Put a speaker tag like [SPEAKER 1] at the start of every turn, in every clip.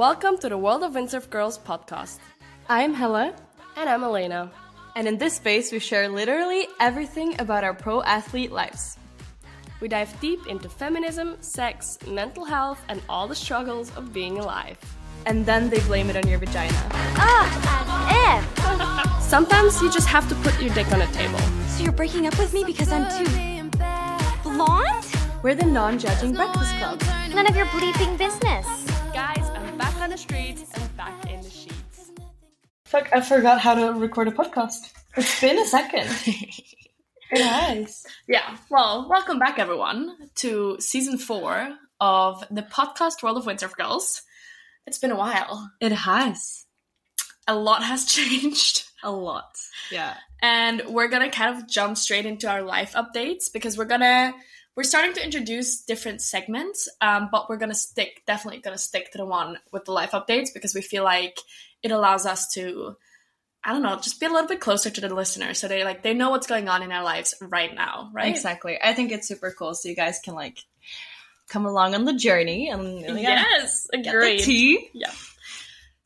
[SPEAKER 1] Welcome to the World of Windsurf Girls podcast.
[SPEAKER 2] I'm Hella,
[SPEAKER 1] And I'm Elena.
[SPEAKER 2] and in this space, we share literally everything about our pro athlete lives.
[SPEAKER 1] We dive deep into feminism, sex, mental health, and all the struggles of being alive.
[SPEAKER 2] And then they blame it on your vagina.
[SPEAKER 3] Ah, as.
[SPEAKER 1] Sometimes you just have to put your dick on a table.
[SPEAKER 3] So you're breaking up with me because I'm too blonde?
[SPEAKER 2] We're the non judging breakfast club.
[SPEAKER 3] None of your bleeping business.
[SPEAKER 1] Back on the streets and back in the sheets.
[SPEAKER 2] Fuck, I forgot how to record a podcast. It's been a second. it has.
[SPEAKER 4] Yeah, well, welcome back everyone to season four of the podcast World of Windsurf Girls. It's been a while.
[SPEAKER 2] It has.
[SPEAKER 4] A lot has changed.
[SPEAKER 2] A lot. Yeah.
[SPEAKER 4] And we're gonna kind of jump straight into our life updates because we're gonna we're starting to introduce different segments, um, but we're gonna stick definitely gonna stick to the one with the life updates because we feel like it allows us to I don't know, just be a little bit closer to the listener so they like they know what's going on in our lives right now, right?
[SPEAKER 2] Exactly. I think it's super cool so you guys can like come along on the journey and yeah,
[SPEAKER 4] Yes,
[SPEAKER 2] get
[SPEAKER 4] agreed.
[SPEAKER 2] the tea.
[SPEAKER 4] Yeah.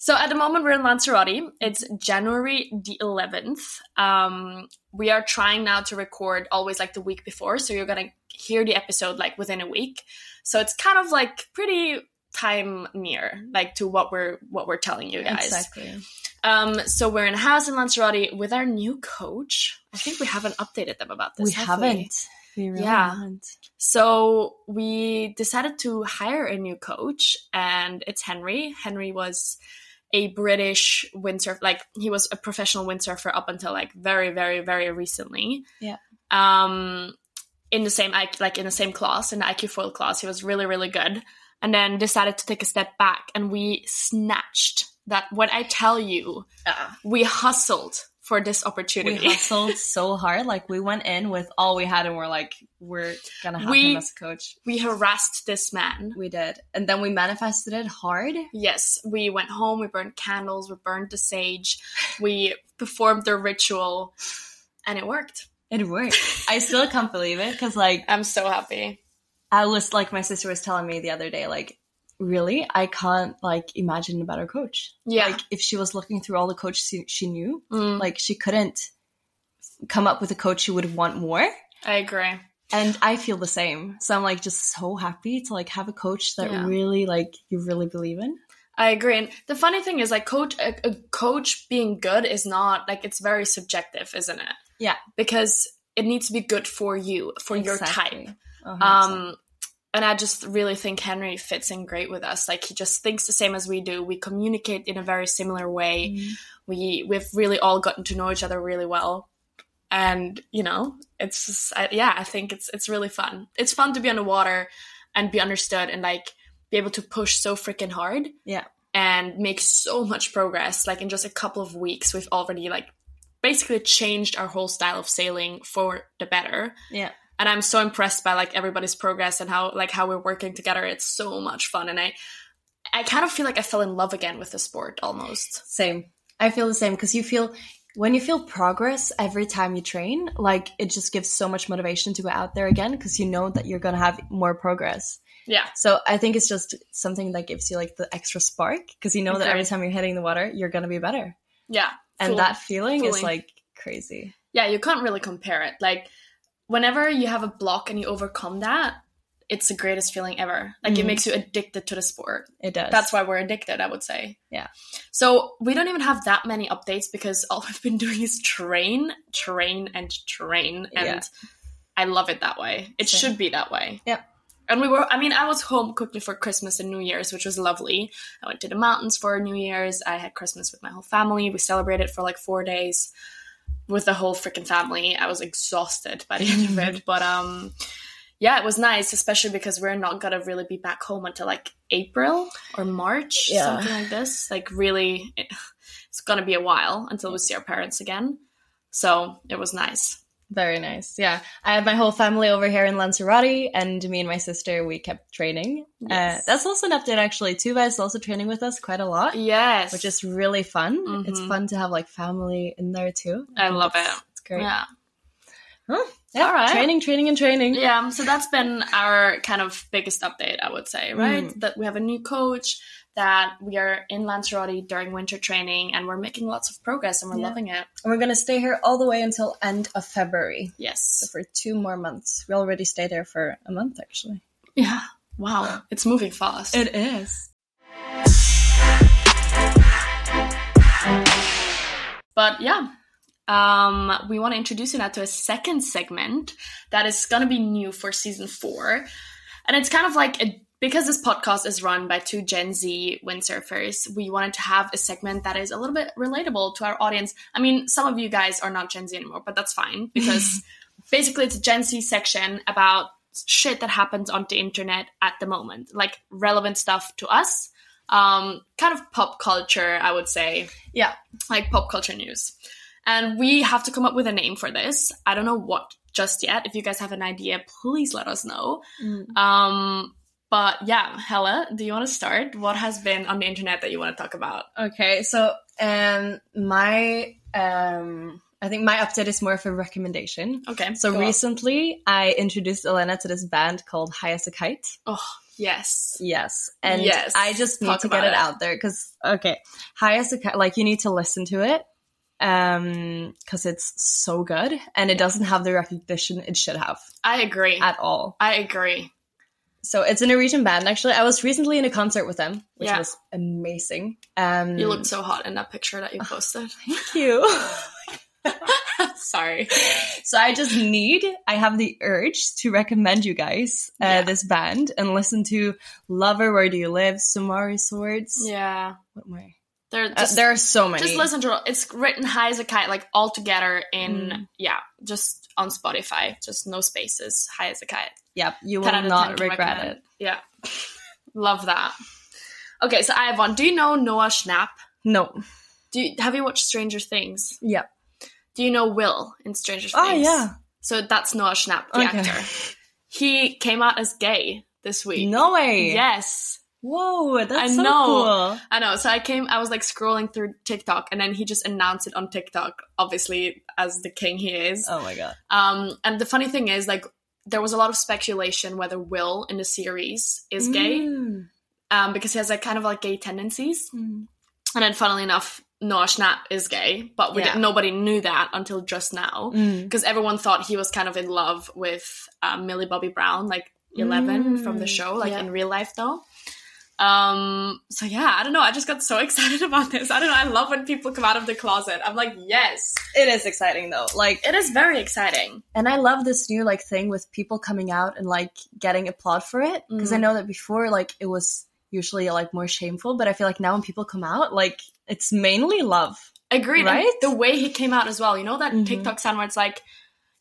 [SPEAKER 4] So at the moment we're in Lanzarote. It's January the 11th. Um, we are trying now to record always like the week before, so you're gonna hear the episode like within a week. So it's kind of like pretty time near like to what we're what we're telling you guys.
[SPEAKER 2] Exactly.
[SPEAKER 4] Um, so we're in a house in Lanzarote with our new coach. I think we haven't updated them about this.
[SPEAKER 2] We
[SPEAKER 4] have
[SPEAKER 2] haven't. We really
[SPEAKER 4] Yeah.
[SPEAKER 2] haven't.
[SPEAKER 4] So we decided to hire a new coach, and it's Henry. Henry was a British windsurf, like he was a professional windsurfer up until like very, very, very recently.
[SPEAKER 2] Yeah.
[SPEAKER 4] Um, in the same like in the same class, in the IQ foil class, he was really, really good, and then decided to take a step back, and we snatched that. When I tell you, we hustled for this opportunity.
[SPEAKER 2] We hustled so hard. Like we went in with all we had and we're like, we're gonna have
[SPEAKER 4] We-
[SPEAKER 2] him as a coach.
[SPEAKER 4] we harassed this man.
[SPEAKER 2] We did. And then we manifested it hard.
[SPEAKER 4] Yes, we went home, we burned candles, we burned the sage, we performed the ritual, and it worked.
[SPEAKER 2] It worked. I still can't believe it because, like,
[SPEAKER 4] I'm so happy.
[SPEAKER 2] I was like, my sister was telling me the other day, like, really, I can't like imagine a better coach.
[SPEAKER 4] Yeah.
[SPEAKER 2] Like, if she was looking through all the coaches she, knew,
[SPEAKER 4] Mm,
[SPEAKER 2] like, she couldn't come up with a coach she would want more.
[SPEAKER 4] I agree.
[SPEAKER 2] And I feel the same. So I'm like just so happy to like have a coach that
[SPEAKER 4] Yeah.
[SPEAKER 2] really like you really believe in.
[SPEAKER 4] I agree. And the funny thing is, like, coach, a, a coach being good is not like it's very subjective, isn't it?
[SPEAKER 2] Yeah.
[SPEAKER 4] Because it needs to be good for you, for your type.
[SPEAKER 2] Hundred percent.
[SPEAKER 4] Um, and I just really think Henry fits in great with us. Like he just thinks the same as we do. We communicate in a very similar way.
[SPEAKER 2] Mhm.
[SPEAKER 4] We we've really all gotten to know each other really well, and you know, it's just, I, yeah. I think it's it's really fun. It's fun to be on the water and be understood and like be able to push so freaking hard.
[SPEAKER 2] Yeah.
[SPEAKER 4] and make so much progress. Like in just a couple of weeks, we've already like basically changed our whole style of sailing for the better
[SPEAKER 2] yeah.
[SPEAKER 4] And i'm so impressed by like everybody's progress and how like how we're working together. It's so much fun. And i i kind of feel like i fell in love again with the sport almost.
[SPEAKER 2] Same. I feel the same because you feel when you feel progress every time you train, like it just gives so much motivation to go out there again because you know that you're gonna have more progress.
[SPEAKER 4] yeah.
[SPEAKER 2] So I think it's just something that gives you like the extra spark because you know that every time you're hitting the water, you're gonna be better.
[SPEAKER 4] yeah.
[SPEAKER 2] And that feeling is like crazy.
[SPEAKER 4] yeah you can't really compare it. Like whenever you have a block and you overcome that it's the greatest feeling ever like it
[SPEAKER 2] Mhm.
[SPEAKER 4] makes you addicted to the sport
[SPEAKER 2] It does.
[SPEAKER 4] that's why we're addicted i would say
[SPEAKER 2] Yeah.
[SPEAKER 4] so we don't even have that many updates because all we've been doing is train train and train and
[SPEAKER 2] Yeah.
[SPEAKER 4] i love it that way it
[SPEAKER 2] Same.
[SPEAKER 4] should be that way
[SPEAKER 2] Yeah.
[SPEAKER 4] and we were i mean i was home quickly for christmas and new year's which was lovely i went to the mountains for new year's i had christmas with my whole family we celebrated for like four days with the whole freaking family. I was exhausted by the end of it. But um yeah it was nice especially because we're not gonna really be back home until like april or march
[SPEAKER 2] Yeah.
[SPEAKER 4] something like this. Like really it's gonna be a while until we see our parents again. So it was nice
[SPEAKER 2] Very nice. Yeah. I had my whole family over here in Lanzarote, and me and my sister, we kept training. Uh,
[SPEAKER 4] Yes.
[SPEAKER 2] that's also an update, actually. Tuva is also training with us quite a lot,
[SPEAKER 4] yes
[SPEAKER 2] which is really fun. It's
[SPEAKER 4] Mhm.
[SPEAKER 2] fun to have like family in there too.
[SPEAKER 4] I love
[SPEAKER 2] it's,
[SPEAKER 4] it.
[SPEAKER 2] It's great.
[SPEAKER 4] yeah
[SPEAKER 2] Huh? Yeah,
[SPEAKER 4] All right.
[SPEAKER 2] Training, training, and training.
[SPEAKER 4] Yeah, so that's been our kind of biggest update, I would say, right?
[SPEAKER 2] Mm.
[SPEAKER 4] That we have a new coach, that we are in Lanzarote during winter training and we're making lots of progress and we're
[SPEAKER 2] Yeah.
[SPEAKER 4] loving it.
[SPEAKER 2] And we're gonna stay here all the way until end of February. So
[SPEAKER 4] Yes.
[SPEAKER 2] for two more months. We already stayed there for a month actually.
[SPEAKER 4] Yeah. Wow. It's moving fast.
[SPEAKER 2] It is.
[SPEAKER 4] But yeah, um, we want to introduce you now to a second segment that is going to be new for season four. And it's kind of like a, because this podcast is run by two Gen Z windsurfers, we wanted to have a segment that is a little bit relatable to our audience. I mean, some of you guys are not Gen Z anymore, but that's fine because basically it's a Gen Z section about shit that happens on the internet at the moment, like relevant stuff to us. Um, kind of pop culture, I would say
[SPEAKER 2] Yeah.
[SPEAKER 4] like pop culture news. And we have to come up with a name for this. I don't know what just yet. If you guys have an idea, please let us know. Um, but yeah, Hella, do you want to start? What has been on the internet that you want to talk about?
[SPEAKER 2] Okay, so um my um I think my update is more of a recommendation.
[SPEAKER 4] Okay.
[SPEAKER 2] So
[SPEAKER 4] go on.
[SPEAKER 2] recently I introduced Elena to this band called High as a Kite.
[SPEAKER 4] Oh, yes.
[SPEAKER 2] Yes. And
[SPEAKER 4] Yes.
[SPEAKER 2] I just need
[SPEAKER 4] Talk
[SPEAKER 2] to get it,
[SPEAKER 4] it.
[SPEAKER 2] out there because okay, High as a Kite like you need to listen to it um because it's so good and it doesn't have the recognition it should have
[SPEAKER 4] I agree.
[SPEAKER 2] at all.
[SPEAKER 4] I agree.
[SPEAKER 2] So it's a Norwegian band actually. I was recently in a concert with them, which
[SPEAKER 4] Yeah.
[SPEAKER 2] was amazing. Um
[SPEAKER 4] You looked so hot in that picture that you posted.
[SPEAKER 2] thank you.
[SPEAKER 4] Sorry.
[SPEAKER 2] So I just need, I have the urge to recommend you guys uh,
[SPEAKER 4] Yeah.
[SPEAKER 2] this band and listen to Lover, Where Do You Live, Sumari Swords.
[SPEAKER 4] Yeah.
[SPEAKER 2] What more?
[SPEAKER 4] They're
[SPEAKER 2] Uh, there are so many.
[SPEAKER 4] just listen to it. It's written high as a kite, like all together in
[SPEAKER 2] Mm.
[SPEAKER 4] yeah, just on Spotify, just no spaces, high as a kite.
[SPEAKER 2] Yep, you
[SPEAKER 4] 10
[SPEAKER 2] will
[SPEAKER 4] out of 10
[SPEAKER 2] not regret
[SPEAKER 4] recommend.
[SPEAKER 2] it.
[SPEAKER 4] Yeah, love that. Okay, so I have one. Do you know Noah Schnapp?
[SPEAKER 2] No.
[SPEAKER 4] Do you, have you watched Stranger Things?
[SPEAKER 2] Yep.
[SPEAKER 4] Do you know Will in Stranger
[SPEAKER 2] oh,
[SPEAKER 4] Things?
[SPEAKER 2] Oh, yeah.
[SPEAKER 4] So that's Noah Schnapp, the
[SPEAKER 2] Okay.
[SPEAKER 4] actor. He came out as gay this week.
[SPEAKER 2] No way.
[SPEAKER 4] Yes.
[SPEAKER 2] Whoa, that's
[SPEAKER 4] I
[SPEAKER 2] so
[SPEAKER 4] know.
[SPEAKER 2] cool.
[SPEAKER 4] I know. So I came, I was like scrolling through TikTok and then he just announced it on TikTok, obviously, as the king he is.
[SPEAKER 2] Oh my god.
[SPEAKER 4] Um, and the funny thing is, like, there was a lot of speculation whether Will in the series is gay,
[SPEAKER 2] Mm.
[SPEAKER 4] um, because he has like kind of like gay tendencies.
[SPEAKER 2] Mm.
[SPEAKER 4] And then, funnily enough, Noah Schnapp is gay, but we
[SPEAKER 2] Yeah.
[SPEAKER 4] didn't, nobody knew that until just now,
[SPEAKER 2] Mm.
[SPEAKER 4] because everyone thought he was kind of in love with um, Millie Bobby Brown, like Eleven from the
[SPEAKER 2] Mm.
[SPEAKER 4] show, like
[SPEAKER 2] Yeah.
[SPEAKER 4] in real life though. Um, so yeah, I don't know. I just got so excited about this. I don't know. I love when people come out of the closet. I'm like, yes,
[SPEAKER 2] It is exciting though. Like
[SPEAKER 4] it is very exciting.
[SPEAKER 2] And I love this new like thing with people coming out and like getting applaud for it because I
[SPEAKER 4] Mhm.
[SPEAKER 2] know that before like it was usually like more shameful, but I feel like now when people come out, like it's mainly love.
[SPEAKER 4] Agreed. And
[SPEAKER 2] Right?
[SPEAKER 4] the way he came out as well. You know that
[SPEAKER 2] Mhm.
[SPEAKER 4] TikTok sound where it's like,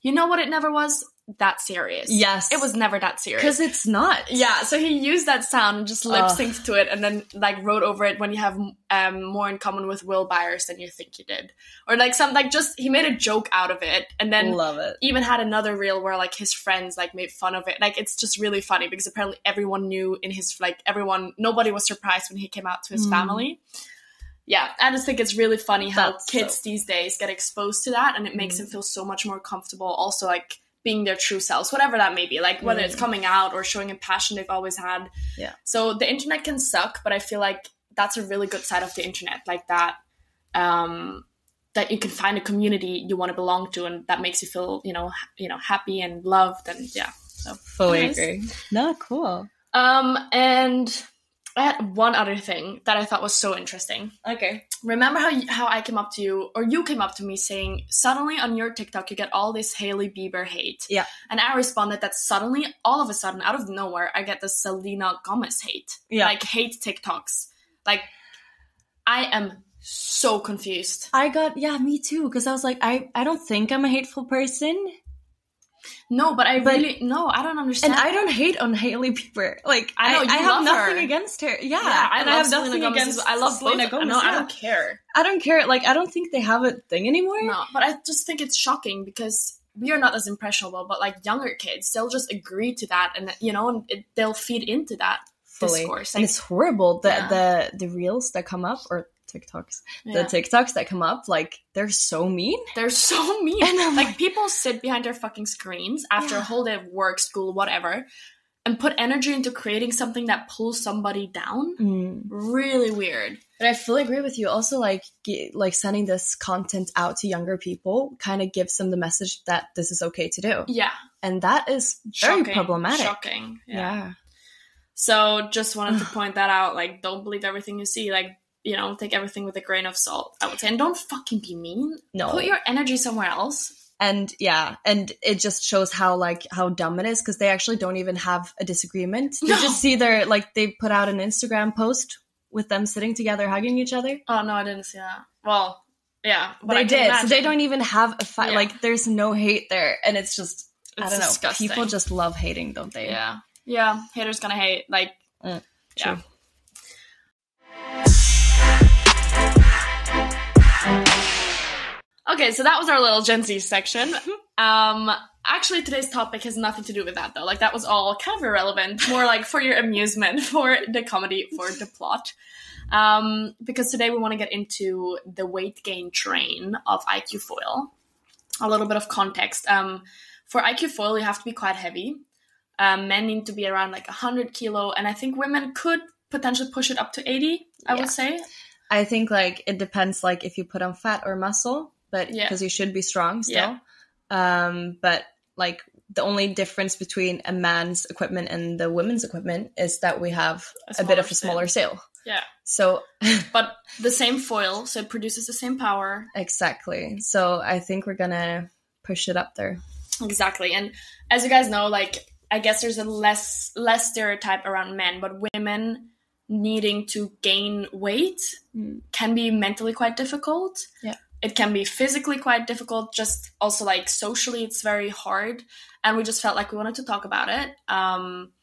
[SPEAKER 4] you know what? It never was that serious.
[SPEAKER 2] Yes,
[SPEAKER 4] It was never that serious.
[SPEAKER 2] because it's not.
[SPEAKER 4] Yeah, so he used that sound and just lip synced to it, and then like wrote over it when you have um, more in common with Will Byers than you think you did, or like some like just he made a joke out of it, and then
[SPEAKER 2] love it.
[SPEAKER 4] even had another reel where like his friends like made fun of it. Like it's just really funny because apparently everyone knew in his like everyone nobody was surprised when he came out to his
[SPEAKER 2] Mm.
[SPEAKER 4] family. Yeah, I just think it's really funny how
[SPEAKER 2] That's
[SPEAKER 4] kids
[SPEAKER 2] so-
[SPEAKER 4] these days get exposed to that and it makes
[SPEAKER 2] Mm.
[SPEAKER 4] them feel so much more comfortable also like being their true selves, whatever that may be. Like whether it's
[SPEAKER 2] Mm.
[SPEAKER 4] coming out or showing a passion they've always had.
[SPEAKER 2] Yeah.
[SPEAKER 4] So the internet can suck, but I feel like that's a really good side of the internet. Like that um that you can find a community you want to belong to and that makes you feel you know ha- you know happy and loved and yeah so
[SPEAKER 2] Fully
[SPEAKER 4] Nice.
[SPEAKER 2] agree. No, cool.
[SPEAKER 4] um and i had one other thing that i thought was so interesting
[SPEAKER 2] Okay.
[SPEAKER 4] remember how you, how i came up to you or you came up to me saying suddenly on your tiktok you get all this hailey bieber hate
[SPEAKER 2] Yeah.
[SPEAKER 4] and i responded that suddenly all of a sudden out of nowhere i get the selena gomez hate
[SPEAKER 2] Yeah.
[SPEAKER 4] like hate tiktoks like i am so confused
[SPEAKER 2] I got yeah, me too. Because I was like, I I don't think I'm a hateful person,
[SPEAKER 4] No, but I
[SPEAKER 2] But-
[SPEAKER 4] really no, I don't understand. and.
[SPEAKER 2] I don't hate on Hailey Bieber. Like
[SPEAKER 4] I know,
[SPEAKER 2] I, I have nothing
[SPEAKER 4] her.
[SPEAKER 2] against her. Yeah,
[SPEAKER 4] yeah, I
[SPEAKER 2] and I have
[SPEAKER 4] Selena
[SPEAKER 2] nothing
[SPEAKER 4] Gomez.
[SPEAKER 2] against
[SPEAKER 4] I love
[SPEAKER 2] Selena. Gomez.
[SPEAKER 4] No, I don't care.
[SPEAKER 2] I don't care. Like I don't think they have a thing anymore.
[SPEAKER 4] No, but I just think it's shocking because we are not as impressionable, but like younger kids, they'll just agree to that, and you know, and it, they'll feed into that
[SPEAKER 2] fully.
[SPEAKER 4] discourse.
[SPEAKER 2] and
[SPEAKER 4] Like,
[SPEAKER 2] it's horrible. The
[SPEAKER 4] Yeah.
[SPEAKER 2] the the reels that come up or TikToks,
[SPEAKER 4] yeah.
[SPEAKER 2] the TikToks that come up, like they're so mean.
[SPEAKER 4] they're so mean.
[SPEAKER 2] And I'm
[SPEAKER 4] like people sit behind their fucking screens after a whole day of work, school, whatever. and put energy into creating something that pulls somebody down.
[SPEAKER 2] Mm.
[SPEAKER 4] Really weird.
[SPEAKER 2] But I fully agree with you. Also, like ge- like sending this content out to younger people kind of gives them the message that this is okay to do,
[SPEAKER 4] Yeah.
[SPEAKER 2] and that is very
[SPEAKER 4] Shocking.
[SPEAKER 2] problematic.
[SPEAKER 4] Shocking.
[SPEAKER 2] Yeah.
[SPEAKER 4] So just wanted to point that out. Like, don't believe everything you see. Like, you know, take everything with a grain of salt. I would say, and don't fucking be mean.
[SPEAKER 2] No.
[SPEAKER 4] Put your energy somewhere else.
[SPEAKER 2] and yeah, and it just shows how like how dumb it is because they actually don't even have a disagreement. You
[SPEAKER 4] No.
[SPEAKER 2] just see their like they put out an Instagram post with them sitting together hugging each other.
[SPEAKER 4] Oh no, I didn't see that. Well, yeah, but
[SPEAKER 2] they
[SPEAKER 4] I
[SPEAKER 2] did, so they don't even have a fight.
[SPEAKER 4] Yeah.
[SPEAKER 2] Like there's no hate there, and it's just I don't know. People just love hating, don't they?
[SPEAKER 4] Yeah, yeah. Haters gonna hate. Like,
[SPEAKER 2] Mm,
[SPEAKER 4] yeah. Okay, so that was our little Gen Z section. Um, actually, today's topic has nothing to do with that though. Like that was all kind of irrelevant, more like for your amusement, for the comedy, for the plot. Um, because today we want to get into the weight gain train of IQ foil. A little bit of context. Um, for IQ foil, you have to be quite heavy. Um, men need to be around like 100 kilo, and I think women could potentially push it up to 80. I
[SPEAKER 2] Yeah.
[SPEAKER 4] would say.
[SPEAKER 2] I think like it depends like if you put on fat or muscle, but
[SPEAKER 4] Yeah.
[SPEAKER 2] because you should be strong still.
[SPEAKER 4] Yeah.
[SPEAKER 2] Um, but like the only difference between a man's equipment and the women's equipment is that we have
[SPEAKER 4] A
[SPEAKER 2] a, bit of a smaller sail.
[SPEAKER 4] Yeah.
[SPEAKER 2] So
[SPEAKER 4] But the same foil, so it produces the same power.
[SPEAKER 2] exactly. So I think we're gonna push it up there.
[SPEAKER 4] Exactly. And as you guys know, like I guess there's a less less stereotype around men, but women needing to gain weight
[SPEAKER 2] Mm.
[SPEAKER 4] can be mentally quite difficult.
[SPEAKER 2] Yeah.
[SPEAKER 4] It can be physically quite difficult, just also like socially it's very hard. And we just felt like we wanted to talk about it. Um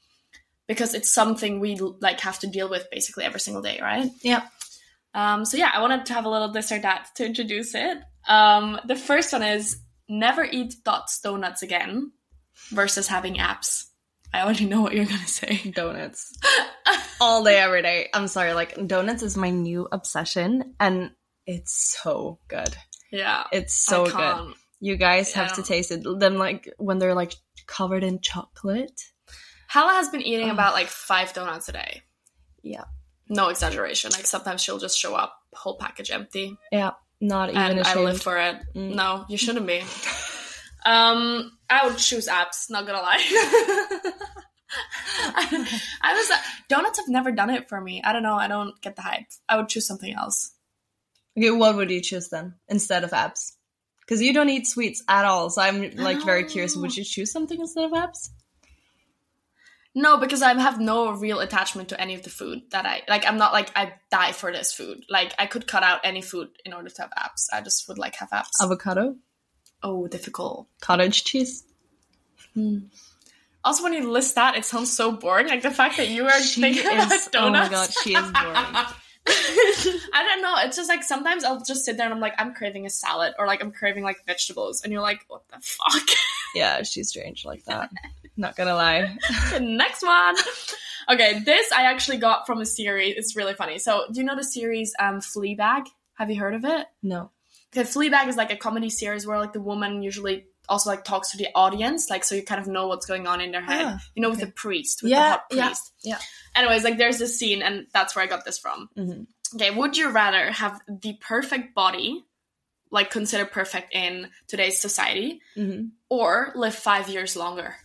[SPEAKER 4] because it's something we like have to deal with basically every single day, right?
[SPEAKER 2] Yeah.
[SPEAKER 4] Um, so yeah, I wanted to have a little this or that to introduce it. Um, the first one is never eat dots donuts again versus having apps. I already know what you're gonna say.
[SPEAKER 2] Donuts. All day, every day. I'm sorry, like donuts is my new obsession and it's so good.
[SPEAKER 4] Yeah,
[SPEAKER 2] It's so good. You guys
[SPEAKER 4] Yeah.
[SPEAKER 2] have to taste it. Them like when they're like covered in chocolate.
[SPEAKER 4] Hella has been eating about like five donuts a day.
[SPEAKER 2] Yeah.
[SPEAKER 4] No exaggeration. Like sometimes she'll just show up whole package empty,
[SPEAKER 2] Yeah. Not even
[SPEAKER 4] and I live for it.
[SPEAKER 2] Mm.
[SPEAKER 4] No, you shouldn't be. um, I would choose apps. Not gonna lie. I, I was donuts have never done it for me. I don't know. I don't get the hype. I would choose something else.
[SPEAKER 2] Okay, what would you choose then instead of apps? Because you don't eat sweets at all, so I'm like very curious. Would you choose something instead of apps?
[SPEAKER 4] No, because I have no real attachment to any of the food that I like. I'm not like I die for this food. Like I could cut out any food in order to have apps. I just would like have apps.
[SPEAKER 2] Avocado,
[SPEAKER 4] oh, difficult.
[SPEAKER 2] cottage cheese. Hmm.
[SPEAKER 4] Also, when you list that, it sounds so boring. Like the fact that you are
[SPEAKER 2] She
[SPEAKER 4] thinking about donuts.
[SPEAKER 2] Oh my god, she is boring.
[SPEAKER 4] I don't know. It's just like sometimes I'll just sit there and I'm like, I'm craving a salad or like I'm craving like vegetables, and you're like, what the fuck?
[SPEAKER 2] yeah, she's strange like that. Not gonna lie.
[SPEAKER 4] Next one. Okay, this I actually got from a series. It's really funny. So, do you know the series um, Fleabag? Have you heard of it?
[SPEAKER 2] No.
[SPEAKER 4] Okay, Fleabag is like a comedy series where like the woman usually also like talks to the audience, like so you kind of know what's going on in their head.
[SPEAKER 2] Ah,
[SPEAKER 4] you know, with
[SPEAKER 2] okay.
[SPEAKER 4] the priest, with
[SPEAKER 2] Yeah,
[SPEAKER 4] the hot priest.
[SPEAKER 2] yeah.
[SPEAKER 4] Anyways, like there's this scene, and that's where I got this from.
[SPEAKER 2] Mhm.
[SPEAKER 4] Okay, would you rather have the perfect body, like considered perfect in today's society,
[SPEAKER 2] hmm
[SPEAKER 4] or live five years longer?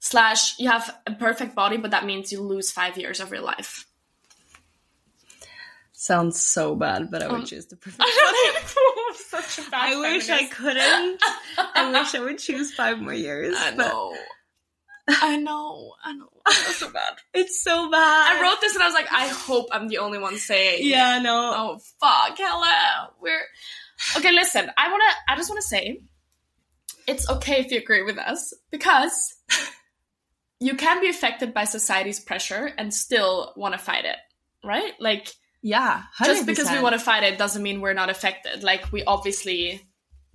[SPEAKER 4] Slash, you have a perfect body, but that means you lose five years of your life.
[SPEAKER 2] Sounds so bad, but I would
[SPEAKER 4] Um,
[SPEAKER 2] choose the perfect.
[SPEAKER 4] I'm such a bad
[SPEAKER 2] I wish I couldn't. I wish I would choose five more years.
[SPEAKER 4] I know. I know. I know. That's so bad.
[SPEAKER 2] It's so bad.
[SPEAKER 4] I wrote this and I was like, I hope I'm the only one saying.
[SPEAKER 2] Yeah, no.
[SPEAKER 4] Oh fuck, Hella. We're okay. Listen, I wanna. I just wanna say, it's okay if you agree with us because you can be affected by society's pressure and still want to fight it, right? Like
[SPEAKER 2] Yeah, 100%.
[SPEAKER 4] just because we want to fight it doesn't mean we're not affected. Like we obviously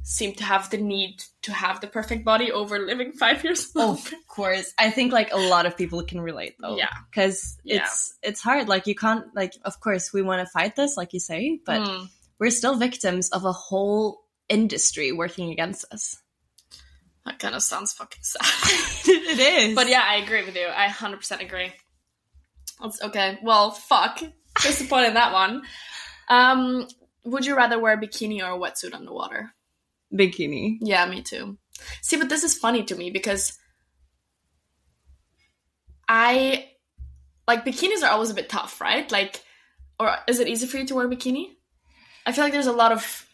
[SPEAKER 4] seem to have the need to have the perfect body over living five years.
[SPEAKER 2] Of course. I think like a lot of people can relate though.
[SPEAKER 4] Yeah.
[SPEAKER 2] Because
[SPEAKER 4] Yeah.
[SPEAKER 2] it's it's hard. Like you can't like of course we want to fight this, like you say, but
[SPEAKER 4] Mm.
[SPEAKER 2] we're still victims of a whole industry working against us.
[SPEAKER 4] That kind of sounds fucking sad.
[SPEAKER 2] it is.
[SPEAKER 4] but yeah, I agree with you. I 100% agree. That's okay. Well, fuck. Disappointed in that one. Um, would you rather wear a bikini or a wetsuit underwater?
[SPEAKER 2] bikini.
[SPEAKER 4] Yeah, me too. See, but this is funny to me because I like bikinis are always a bit tough, right? Like, or is it easy for you to wear a bikini? I feel like there's a lot of.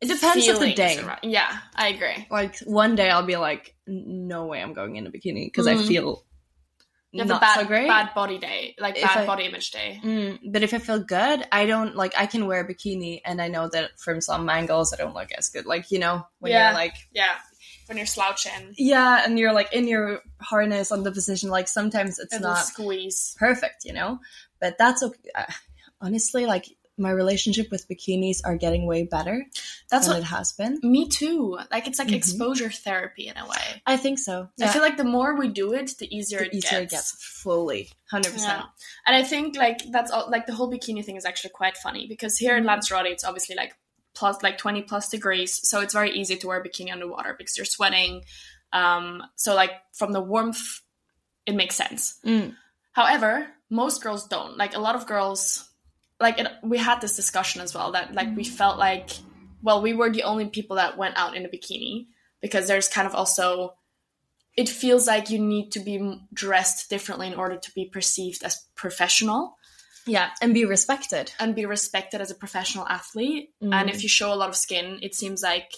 [SPEAKER 2] It depends on the day.
[SPEAKER 4] around- Yeah, I agree.
[SPEAKER 2] Like one day I'll be like, no way I'm going in a bikini because I
[SPEAKER 4] Mhm.
[SPEAKER 2] feel
[SPEAKER 4] You have
[SPEAKER 2] not
[SPEAKER 4] a bad,
[SPEAKER 2] so great.
[SPEAKER 4] bad body day, like
[SPEAKER 2] If
[SPEAKER 4] bad
[SPEAKER 2] I-
[SPEAKER 4] body image day.
[SPEAKER 2] Mm, but if I feel good, I don't like. I can wear a bikini, and I know that from some angles I don't look as good. Like you know, when
[SPEAKER 4] Yeah.
[SPEAKER 2] you're like,
[SPEAKER 4] Yeah, when you're slouching,
[SPEAKER 2] yeah, and you're like in your harness on the position. Like sometimes it's
[SPEAKER 4] it'll
[SPEAKER 2] not
[SPEAKER 4] squeeze.
[SPEAKER 2] perfect, you know. But that's okay. Uh, honestly, like my relationship with bikinis are getting way better
[SPEAKER 4] That's what
[SPEAKER 2] it has been.
[SPEAKER 4] me too. Like it's like
[SPEAKER 2] Mhm.
[SPEAKER 4] exposure therapy in a way.
[SPEAKER 2] I think so.
[SPEAKER 4] I feel like the more we do it, the easier,
[SPEAKER 2] the
[SPEAKER 4] it,
[SPEAKER 2] easier
[SPEAKER 4] gets.
[SPEAKER 2] it gets. Fully, hundred
[SPEAKER 4] Yeah.
[SPEAKER 2] percent.
[SPEAKER 4] And I think like that's all, like the whole bikini thing is actually quite funny because here
[SPEAKER 2] Mm-hmm.
[SPEAKER 4] in Lanzarote it's obviously like plus like 20 plus degrees, so it's very easy to wear a bikini underwater because you're sweating. Um, so like from the warmth, it makes sense.
[SPEAKER 2] Mm.
[SPEAKER 4] However, most girls don't. Like a lot of girls, like it, we had this discussion as well that like we felt like, well, we were the only people that went out in a bikini because there's kind of also, it feels like you need to be dressed differently in order to be perceived as professional
[SPEAKER 2] Yeah, and be respected.
[SPEAKER 4] and be respected as a professional athlete.
[SPEAKER 2] Mm.
[SPEAKER 4] And if you show a lot of skin, it seems like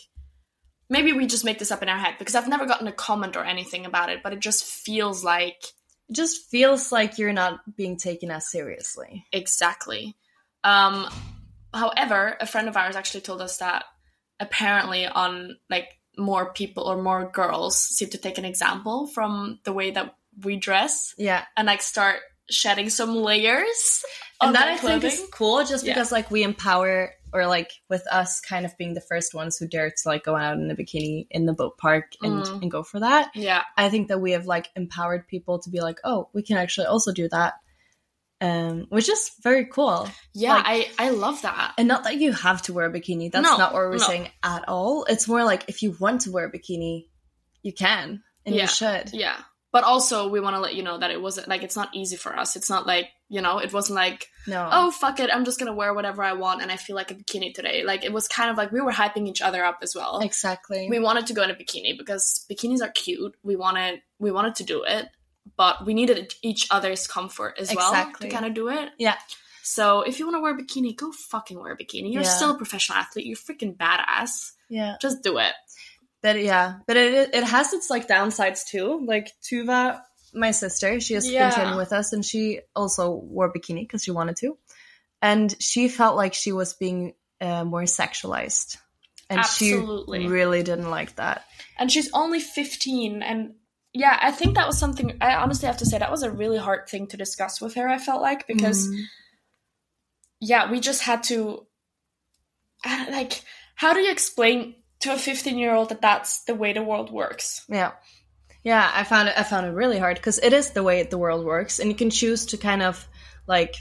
[SPEAKER 4] maybe we just make this up in our head because I've never gotten a comment or anything about it, but it just feels like
[SPEAKER 2] It just feels like you're not being taken as seriously.
[SPEAKER 4] Exactly. Um, however, a friend of ours actually told us that apparently on like more people or more girls seem to take an example from the way that we dress
[SPEAKER 2] Yeah,
[SPEAKER 4] and like start shedding some layers.
[SPEAKER 2] and that I think is cool, just
[SPEAKER 4] Yeah.
[SPEAKER 2] because like we empower, or like with us kind of being the first ones who dare to like go out in a bikini in the boat park and
[SPEAKER 4] Mm.
[SPEAKER 2] and go for that.
[SPEAKER 4] Yeah,
[SPEAKER 2] I think that we have like empowered people to be like, oh, we can actually also do that, um, which is very cool.
[SPEAKER 4] yeah,
[SPEAKER 2] Like-
[SPEAKER 4] I I love that.
[SPEAKER 2] And not that you have to wear a bikini. That's
[SPEAKER 4] No,
[SPEAKER 2] not what we're
[SPEAKER 4] no.
[SPEAKER 2] saying at all. It's more like if you want to wear a bikini, you can and
[SPEAKER 4] Yeah.
[SPEAKER 2] you should.
[SPEAKER 4] Yeah. But also, we want to let you know that it wasn't like it's not easy for us. It's not like you know, it wasn't like
[SPEAKER 2] No.
[SPEAKER 4] oh fuck it i'm just gonna wear whatever i want and i feel like a bikini today like it was kind of like we were hyping each other up as well
[SPEAKER 2] exactly.
[SPEAKER 4] we wanted to go in a bikini because bikinis are cute we wanted we wanted to do it but we needed each other's comfort as well
[SPEAKER 2] Exactly.
[SPEAKER 4] to kind of do it
[SPEAKER 2] Yeah.
[SPEAKER 4] so if you want to wear a bikini go fucking wear a bikini you're
[SPEAKER 2] Yeah.
[SPEAKER 4] still a professional athlete you're freaking badass
[SPEAKER 2] yeah.
[SPEAKER 4] just do it
[SPEAKER 2] But yeah, but it it has its like downsides too. Like Tuva, my sister, she has
[SPEAKER 4] Yeah.
[SPEAKER 2] been training with us, and she also wore a bikini because she wanted to, and she felt like she was being uh, more sexualized, and
[SPEAKER 4] Absolutely.
[SPEAKER 2] she really didn't like that.
[SPEAKER 4] and she's only 15 and yeah i think that was something i honestly have to say that was a really hard thing to discuss with her i felt like because
[SPEAKER 2] Mm.
[SPEAKER 4] yeah we just had to like how do you explain to a 15 year old that that's the way the world works
[SPEAKER 2] Yeah. Yeah, I found it I found it really hard because it is the way the world works and you can choose to kind of like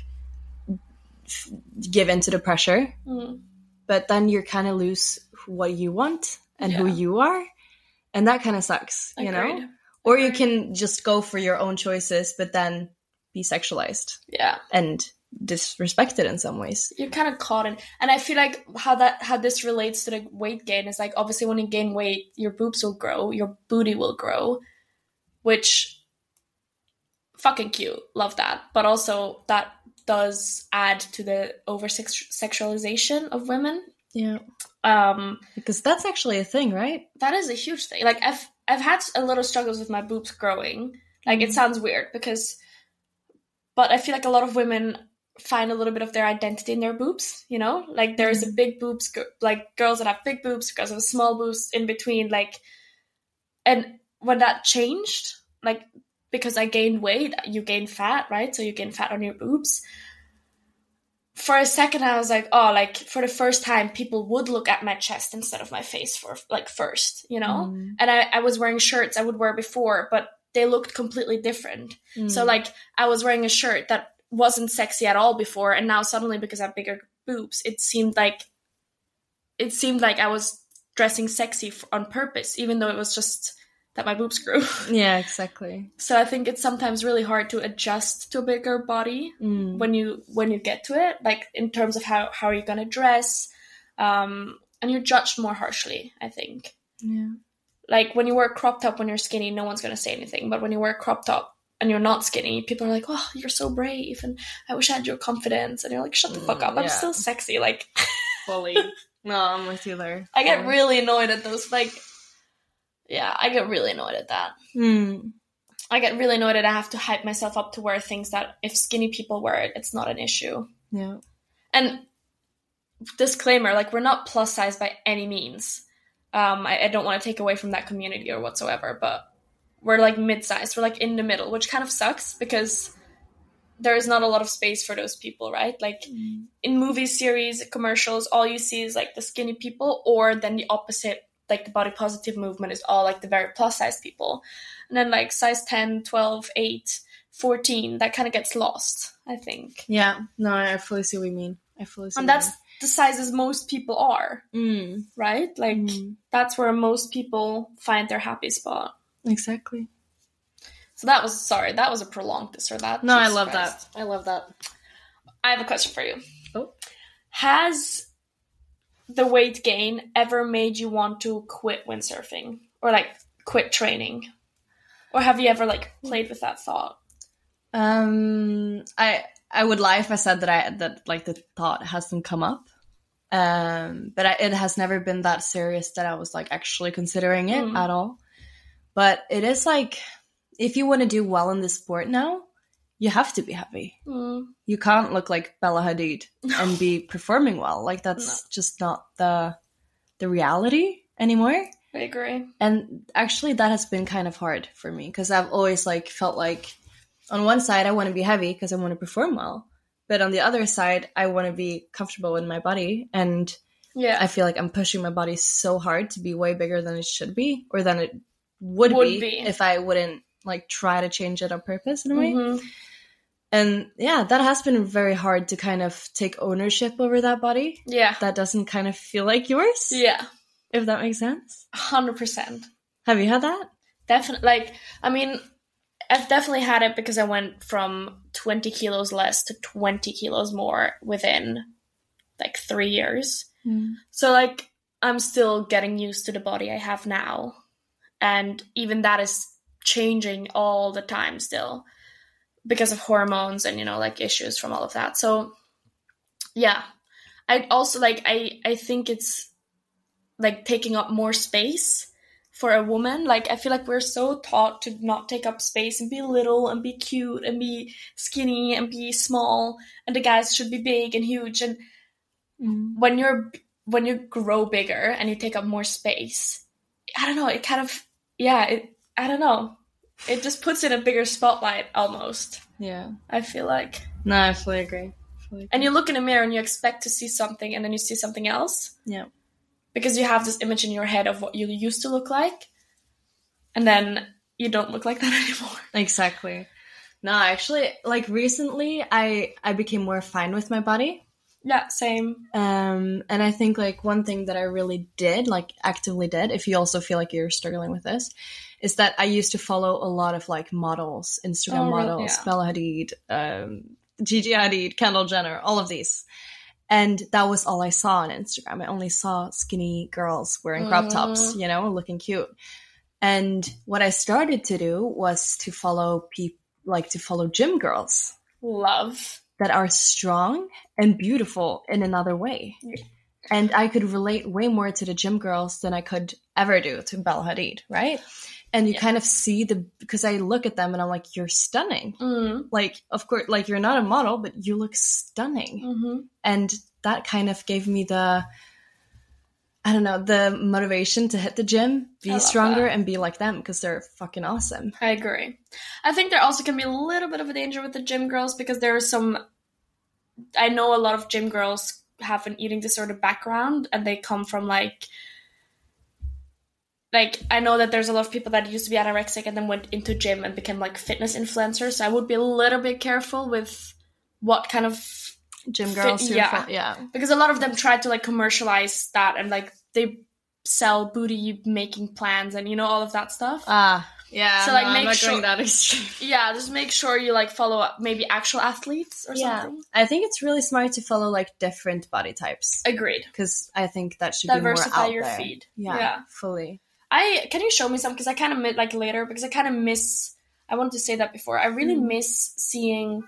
[SPEAKER 2] f- give into the pressure,
[SPEAKER 4] Mm.
[SPEAKER 2] but then you're kind of lose what you want and who you are. And that kind of sucks, you know? Or you can just go for your own choices but then be sexualized
[SPEAKER 4] yeah
[SPEAKER 2] and disrespected in some ways.
[SPEAKER 4] you're kind of caught in and i feel like how that how this relates to the weight gain is like obviously when you gain weight your boobs will grow your booty will grow which fucking cute love that but also that does add to the over sexualization of women
[SPEAKER 2] Yeah.
[SPEAKER 4] um
[SPEAKER 2] Because that's actually a thing, right?
[SPEAKER 4] that is a huge thing. Like I've I've had a little struggles with my boobs growing. Like it mm. sounds weird because, but I feel like a lot of women find a little bit of their identity in their boobs. You know, like there's a big boobs, like girls that have big boobs, girls have small boobs in between. Like, and when that changed, like because I gained weight, you gain fat, right? So you gain fat on your boobs. For a second, I was like, oh, like for the first time, people would look at my chest instead of my face for like first, you know?
[SPEAKER 2] Mm.
[SPEAKER 4] And I, I was wearing shirts I would wear before, but they looked completely different. So,
[SPEAKER 2] Mm.
[SPEAKER 4] like, I was wearing a shirt that wasn't sexy at all before, and now suddenly, because I have bigger boobs, it seemed like it seemed like I was dressing sexy f- on purpose, even though it was just that my boobs grew.
[SPEAKER 2] Yeah, exactly.
[SPEAKER 4] so I think it's sometimes really hard to adjust to a bigger body
[SPEAKER 2] Mm.
[SPEAKER 4] when you when you get to it, like in terms of how how you're gonna dress, um, and you're judged more harshly. I think.
[SPEAKER 2] Yeah.
[SPEAKER 4] like when you wear a crop top when you're skinny, no one's gonna say anything. But when you wear a crop top and you're not skinny, people are like, "Oh, you're so brave," and I wish I had your confidence. And you're like, "Shut the fuck up! I'm still sexy." Like,
[SPEAKER 2] Fully. no, I'm with you there.
[SPEAKER 4] I get really annoyed at those. Like, yeah, I get really annoyed at that.
[SPEAKER 2] Mm.
[SPEAKER 4] I get really annoyed that I have to hype myself up to wear things that if skinny people wear it, it's not an issue.
[SPEAKER 2] Yeah.
[SPEAKER 4] And disclaimer, like we're not plus size by any means. Um, I, I don't want to take away from that community or whatsoever, but we're like mid-sized. We're like in the middle, which kind of sucks because there is not a lot of space for those people, right? Like in movies, series, commercials, all you see is like the skinny people, or then the opposite, like the body positive movement is all like the very plus size people. And then like size 10, 12, 8, 14, that kind of gets lost, I think.
[SPEAKER 2] Yeah. No, I fully see what you mean. I fully see.
[SPEAKER 4] And that's the sizes most people are,
[SPEAKER 2] mean.
[SPEAKER 4] right? Like
[SPEAKER 2] Mm.
[SPEAKER 4] that's where most people find their happy spot.
[SPEAKER 2] Mm. Exactly.
[SPEAKER 4] So that was sorry, that was a prolonged this or that.
[SPEAKER 2] No, I love
[SPEAKER 4] Christ. I love that. I have a question for you.
[SPEAKER 2] Oh.
[SPEAKER 4] Has the weight gain ever made you want to quit windsurfing or like quit training? Or have you ever like played with that thought?
[SPEAKER 2] Um, I I would lie if I said that I that like the thought hasn't come up. Um, but I, it has never been that serious that I was like actually considering it
[SPEAKER 4] Mm.
[SPEAKER 2] at all. But it is like if you want to do well in this sport now, you have to be heavy.
[SPEAKER 4] Mm,
[SPEAKER 2] You can't look like Bella Hadid and be performing well. Like that's just not the the reality anymore.
[SPEAKER 4] I agree.
[SPEAKER 2] And actually, that has been kind of hard for me because I've always like felt like on one side I want to be heavy because I want to perform well, but on the other side I want to be comfortable in my body, and
[SPEAKER 4] Yeah.
[SPEAKER 2] I feel like I'm pushing my body so hard to be way bigger than it should be or than it would,
[SPEAKER 4] Would
[SPEAKER 2] be,
[SPEAKER 4] be.
[SPEAKER 2] if I wouldn't like try to change it on purpose in a way.
[SPEAKER 4] Mhm.
[SPEAKER 2] And yeah, that has been very hard to kind of take ownership over that body.
[SPEAKER 4] Yeah.
[SPEAKER 2] That doesn't kind of feel like yours,
[SPEAKER 4] Yeah.
[SPEAKER 2] if that makes sense.
[SPEAKER 4] Hundred percent.
[SPEAKER 2] Have you had that?
[SPEAKER 4] Definitely. Like, I mean, I've definitely had it because I went from 20 kilos less to 20 kilos more within like three years. Mm. So, like, I'm still getting used to the body I have now. And even that is changing all the time still because of hormones and, you know, like issues from all of that. So, yeah. I also like, I, I think it's like taking up more space for a woman. Like I feel like we're so taught to not take up space and be little and be cute and be skinny and be small and the guys should be big and huge and mm. when you're when you grow bigger and you take up more space, I don't know, it kind of yeah, it I don't know. It just puts in a bigger spotlight almost.
[SPEAKER 2] Yeah.
[SPEAKER 4] I feel like.
[SPEAKER 2] No, I fully agree. Fully agree.
[SPEAKER 4] And you look in a mirror and you expect to see something and then you see something else.
[SPEAKER 2] yeah.
[SPEAKER 4] because you have this image in your head of what you used to look like and then you don't look like that anymore
[SPEAKER 2] Exactly. No, actually, like recently, I I became more fine with my body.
[SPEAKER 4] yeah same
[SPEAKER 2] Um, and I think like one thing that I really did, like actively did, if you also feel like you're struggling with this, is that I used to follow a lot of like models, Instagram
[SPEAKER 4] Oh,
[SPEAKER 2] models,
[SPEAKER 4] Yeah.
[SPEAKER 2] Bella Hadid, um, Gigi Hadid, Kendall Jenner, all of these. And that was all I saw on Instagram. I only saw skinny girls wearing crop tops, you know, looking cute. And what I started to do was to follow people, like to follow gym girls
[SPEAKER 4] love
[SPEAKER 2] that are strong and beautiful in another way. And I could relate way more to the gym girls than I could ever do to Bella Hadid, right? And you kind of see the because I look at them and I'm like, you're stunning.
[SPEAKER 4] mm.
[SPEAKER 2] Like, of course, like you're not a model, but you look stunning.
[SPEAKER 4] hmm
[SPEAKER 2] And that kind of gave me the I don't know, the motivation to hit the gym, be stronger,
[SPEAKER 4] that.
[SPEAKER 2] and be like them because they're fucking awesome.
[SPEAKER 4] i agree i think there also can be a little bit of a danger with the gym girls because there are some i know a lot of gym girls have an eating disorder background and they come from like like I know that there's a lot of people that used to be anorexic and then went into gym and became like fitness influencers. So I would be a little bit careful with what kind of
[SPEAKER 2] Gym girls, who
[SPEAKER 4] yeah.
[SPEAKER 2] fo- yeah,
[SPEAKER 4] because a lot of them try to like commercialize that and like they sell booty making plans and you know all of that stuff.
[SPEAKER 2] Ah, yeah.
[SPEAKER 4] So, like,
[SPEAKER 2] no,
[SPEAKER 4] make sure-
[SPEAKER 2] that extreme.
[SPEAKER 4] yeah, just make sure you like follow up maybe actual athletes or
[SPEAKER 2] Yeah,
[SPEAKER 4] something.
[SPEAKER 2] I think it's really smart to follow like different body types
[SPEAKER 4] Agreed.
[SPEAKER 2] because I think that should be
[SPEAKER 4] Diversify
[SPEAKER 2] more out
[SPEAKER 4] your
[SPEAKER 2] there.
[SPEAKER 4] feed.
[SPEAKER 2] Yeah,
[SPEAKER 4] Yeah.
[SPEAKER 2] fully.
[SPEAKER 4] I can you show me some because I kind of like later because I kind of miss. I wanted to say that before. I really
[SPEAKER 2] Mm.
[SPEAKER 4] miss seeing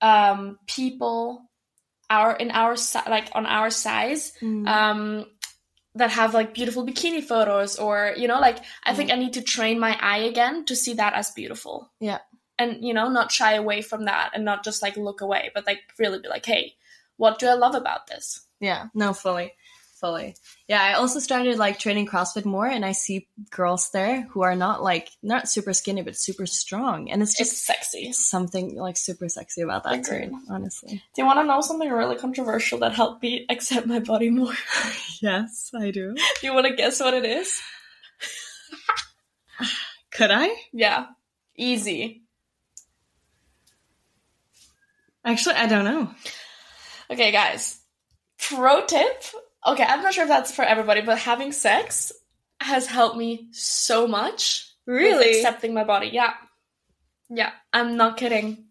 [SPEAKER 4] um people our in our like on our size
[SPEAKER 2] Mm.
[SPEAKER 4] um that have like beautiful bikini photos or you know like I think I need to train my eye again to see that as beautiful.
[SPEAKER 2] Yeah.
[SPEAKER 4] And you know not shy away from that and not just like look away but like really be like hey what do I love about this?
[SPEAKER 2] Yeah, no, fully, fully. Yeah, I also started like training CrossFit more, and I see girls there who are not like not super skinny, but super strong, and it's
[SPEAKER 4] It's
[SPEAKER 2] just
[SPEAKER 4] sexy.
[SPEAKER 2] something like super sexy about that
[SPEAKER 4] Agreed.
[SPEAKER 2] too. Honestly,
[SPEAKER 4] Do you want to know something really controversial that helped me accept my body more?
[SPEAKER 2] yes, I do.
[SPEAKER 4] Do you want to guess what it is?
[SPEAKER 2] Could I?
[SPEAKER 4] Yeah. Easy.
[SPEAKER 2] Actually, I don't know.
[SPEAKER 4] Okay, guys. Pro tip. Okay, I'm not sure if that's for everybody, but having sex has helped me so much.
[SPEAKER 2] Really?
[SPEAKER 4] accepting my body. Yeah. Yeah, I'm not kidding.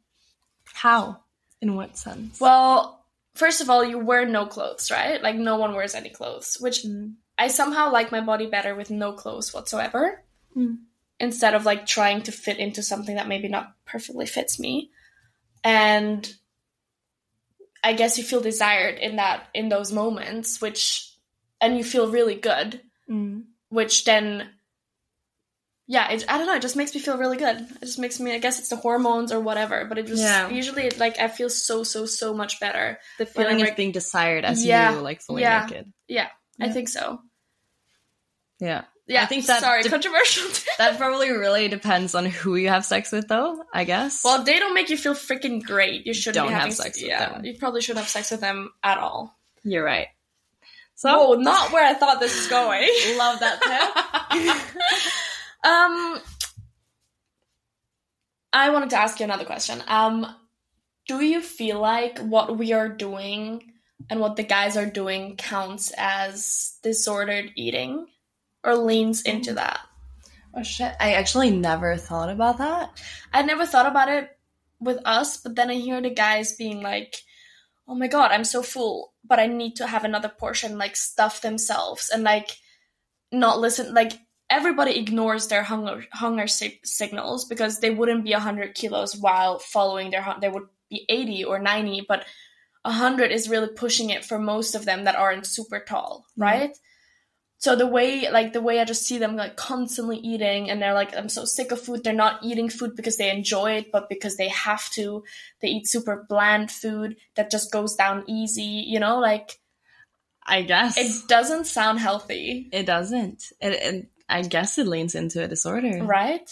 [SPEAKER 2] How? In what sense?
[SPEAKER 4] Well, first of all, you wear no clothes, right? Like no one wears any clothes, which
[SPEAKER 2] Mm.
[SPEAKER 4] I somehow like my body better with no clothes whatsoever.
[SPEAKER 2] Mm.
[SPEAKER 4] Instead of like trying to fit into something that maybe not perfectly fits me. And I guess you feel desired in that in those moments, which and you feel really good,
[SPEAKER 2] Mm.
[SPEAKER 4] which then yeah, it, I don't know, it just makes me feel really good. It just makes me I guess it's the hormones or whatever, but it just
[SPEAKER 2] Yeah.
[SPEAKER 4] usually like I feel so so so much better.
[SPEAKER 2] The feeling of being desired as
[SPEAKER 4] Yeah,
[SPEAKER 2] you, like fully
[SPEAKER 4] yeah.
[SPEAKER 2] naked.
[SPEAKER 4] Yeah, I think so.
[SPEAKER 2] Yeah.
[SPEAKER 4] Yeah,
[SPEAKER 2] I think that
[SPEAKER 4] sorry,
[SPEAKER 2] de-
[SPEAKER 4] controversial.
[SPEAKER 2] That probably really depends on who you have sex with, though. I guess.
[SPEAKER 4] well, they don't make you feel freaking great. You shouldn't
[SPEAKER 2] Don't
[SPEAKER 4] be
[SPEAKER 2] have sex with
[SPEAKER 4] yeah,
[SPEAKER 2] them.
[SPEAKER 4] you probably shouldn't have sex with them at all.
[SPEAKER 2] you're right. So
[SPEAKER 4] Oh, not where I thought this was going.
[SPEAKER 2] love that tip.
[SPEAKER 4] um, I wanted to ask you another question. Um, do you feel like what we are doing and what the guys are doing counts as disordered eating, or leans into that?
[SPEAKER 2] oh shit! I actually never thought about that.
[SPEAKER 4] I never thought about it with us, but then I hear the guys being like, "Oh my god, I'm so full, but I need to have another portion." Like stuff themselves and like not listen. Like everybody ignores their hunger hunger si- signals because they wouldn't be hundred kilos while following their hun- they would be eighty or ninety, but hundred is really pushing it for most of them that aren't super tall,
[SPEAKER 2] Mhm.
[SPEAKER 4] right? So the way like the way I just see them like constantly eating and they're like I'm so sick of food. They're not eating food because they enjoy it, but because they have to. They eat super bland food that just goes down easy, you know, like
[SPEAKER 2] I guess
[SPEAKER 4] it doesn't sound healthy,
[SPEAKER 2] It doesn't. It, it. I guess it leans into a disorder.
[SPEAKER 4] right?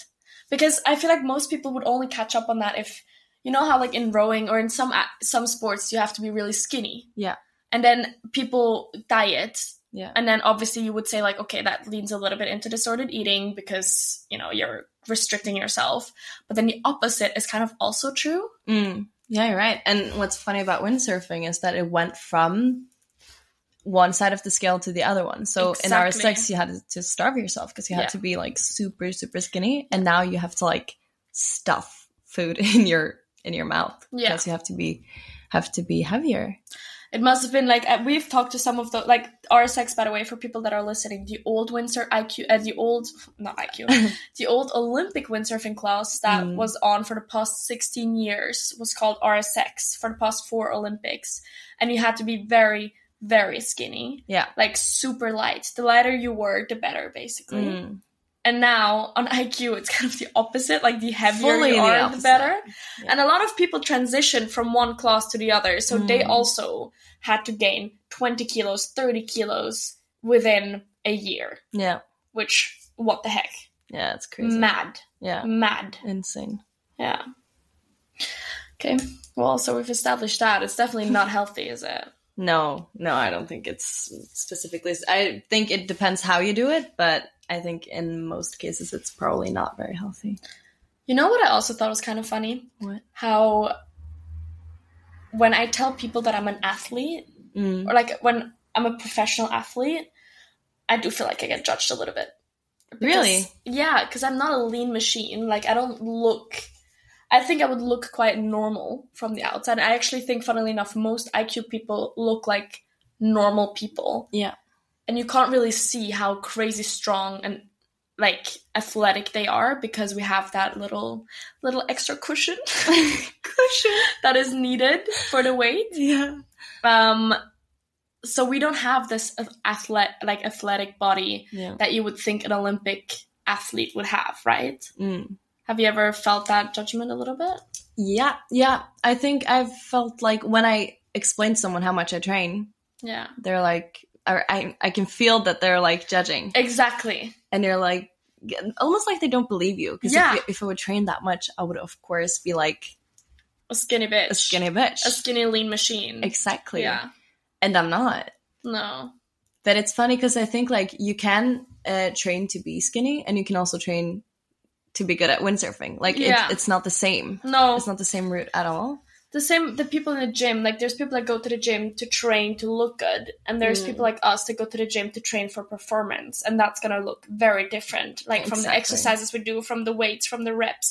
[SPEAKER 4] Because I feel like most people would only catch up on that if you know how like in rowing or in some some sports you have to be really skinny.
[SPEAKER 2] Yeah.
[SPEAKER 4] And then people diet
[SPEAKER 2] Yeah.
[SPEAKER 4] And then obviously you would say like, okay, that leans a little bit into disordered eating because, you know, you're restricting yourself. But then the opposite is kind of also true.
[SPEAKER 2] Mm. Yeah, you're right. And what's funny about windsurfing is that it went from one side of the scale to the other one. So in our
[SPEAKER 4] Exactly.
[SPEAKER 2] sex, you had to starve yourself because you had
[SPEAKER 4] Yeah.
[SPEAKER 2] to be like super, super skinny, and now you have to like stuff food in your in your mouth
[SPEAKER 4] Yeah.
[SPEAKER 2] because you have to be have to be heavier.
[SPEAKER 4] It must have been like uh, we've talked to some of the like RSX by the way for people that are listening. The old windsurf IQ, uh, the old not IQ, the old Olympic windsurfing class that
[SPEAKER 2] Mm.
[SPEAKER 4] was on for the past sixteen years was called RSX for the past four Olympics, and you had to be very very skinny,
[SPEAKER 2] Yeah.
[SPEAKER 4] like super light. The lighter you were, the better, basically.
[SPEAKER 2] Mm.
[SPEAKER 4] And now on IQ, it's kind of the opposite. Like the heavier
[SPEAKER 2] Fully
[SPEAKER 4] you
[SPEAKER 2] the
[SPEAKER 4] are, the
[SPEAKER 2] opposite.
[SPEAKER 4] better.
[SPEAKER 2] Yeah.
[SPEAKER 4] And a lot of people transition from one class to the other, so they
[SPEAKER 2] Mm.
[SPEAKER 4] also had to gain twenty kilos, thirty kilos within a year.
[SPEAKER 2] Yeah.
[SPEAKER 4] Which what the heck?
[SPEAKER 2] Yeah, it's crazy.
[SPEAKER 4] Mad,
[SPEAKER 2] yeah.
[SPEAKER 4] mad.
[SPEAKER 2] Insane.
[SPEAKER 4] Yeah. Okay. Well, so we've established that it's definitely not healthy, is it?
[SPEAKER 2] No, no, I don't think it's specifically. I think it depends how you do it, but I think in most cases it's probably not very healthy.
[SPEAKER 4] You know what I also thought was kind of funny?
[SPEAKER 2] What?
[SPEAKER 4] How when I tell people that I'm an athlete,
[SPEAKER 2] Mm.
[SPEAKER 4] or like when I'm a professional athlete, I do feel like I get judged a little bit.
[SPEAKER 2] Really?
[SPEAKER 4] Yeah, because I'm not a lean machine. Like I don't look. I think I would look quite normal from the outside. I actually think, funnily enough, most IQ people look like normal people,
[SPEAKER 2] Yeah.
[SPEAKER 4] And you can't really see how crazy strong and like athletic they are because we have that little little extra cushion
[SPEAKER 2] Cushion.
[SPEAKER 4] that is needed for the weight.
[SPEAKER 2] Yeah.
[SPEAKER 4] Um, so we don't have this athlete like athletic body
[SPEAKER 2] Yeah.
[SPEAKER 4] that you would think an Olympic athlete would have, right?
[SPEAKER 2] Mm.
[SPEAKER 4] Have you ever felt that judgment a little bit?
[SPEAKER 2] Yeah. Yeah. I think I've felt like when I explain to someone how much I train,
[SPEAKER 4] Yeah.
[SPEAKER 2] they're like, or I, I can feel that they're like judging.
[SPEAKER 4] Exactly.
[SPEAKER 2] and they're like almost like they don't believe you because
[SPEAKER 4] Yeah.
[SPEAKER 2] if, if I would train that much, I would of course be like
[SPEAKER 4] A skinny bitch.
[SPEAKER 2] a skinny bitch.
[SPEAKER 4] A skinny lean machine.
[SPEAKER 2] exactly.
[SPEAKER 4] Yeah.
[SPEAKER 2] And I'm not.
[SPEAKER 4] No.
[SPEAKER 2] But it's funny because I think like you can uh, train to be skinny, and you can also train to be good at windsurfing. Like
[SPEAKER 4] Yeah.
[SPEAKER 2] it, it's not the same.
[SPEAKER 4] No.
[SPEAKER 2] It's not the same route at all.
[SPEAKER 4] The same the people in the gym like there's people that go to the gym to train to look good and there's
[SPEAKER 2] Mm.
[SPEAKER 4] people like us that go to the gym to train for performance and that's going to look very different like from the exercises we do from the weights from the reps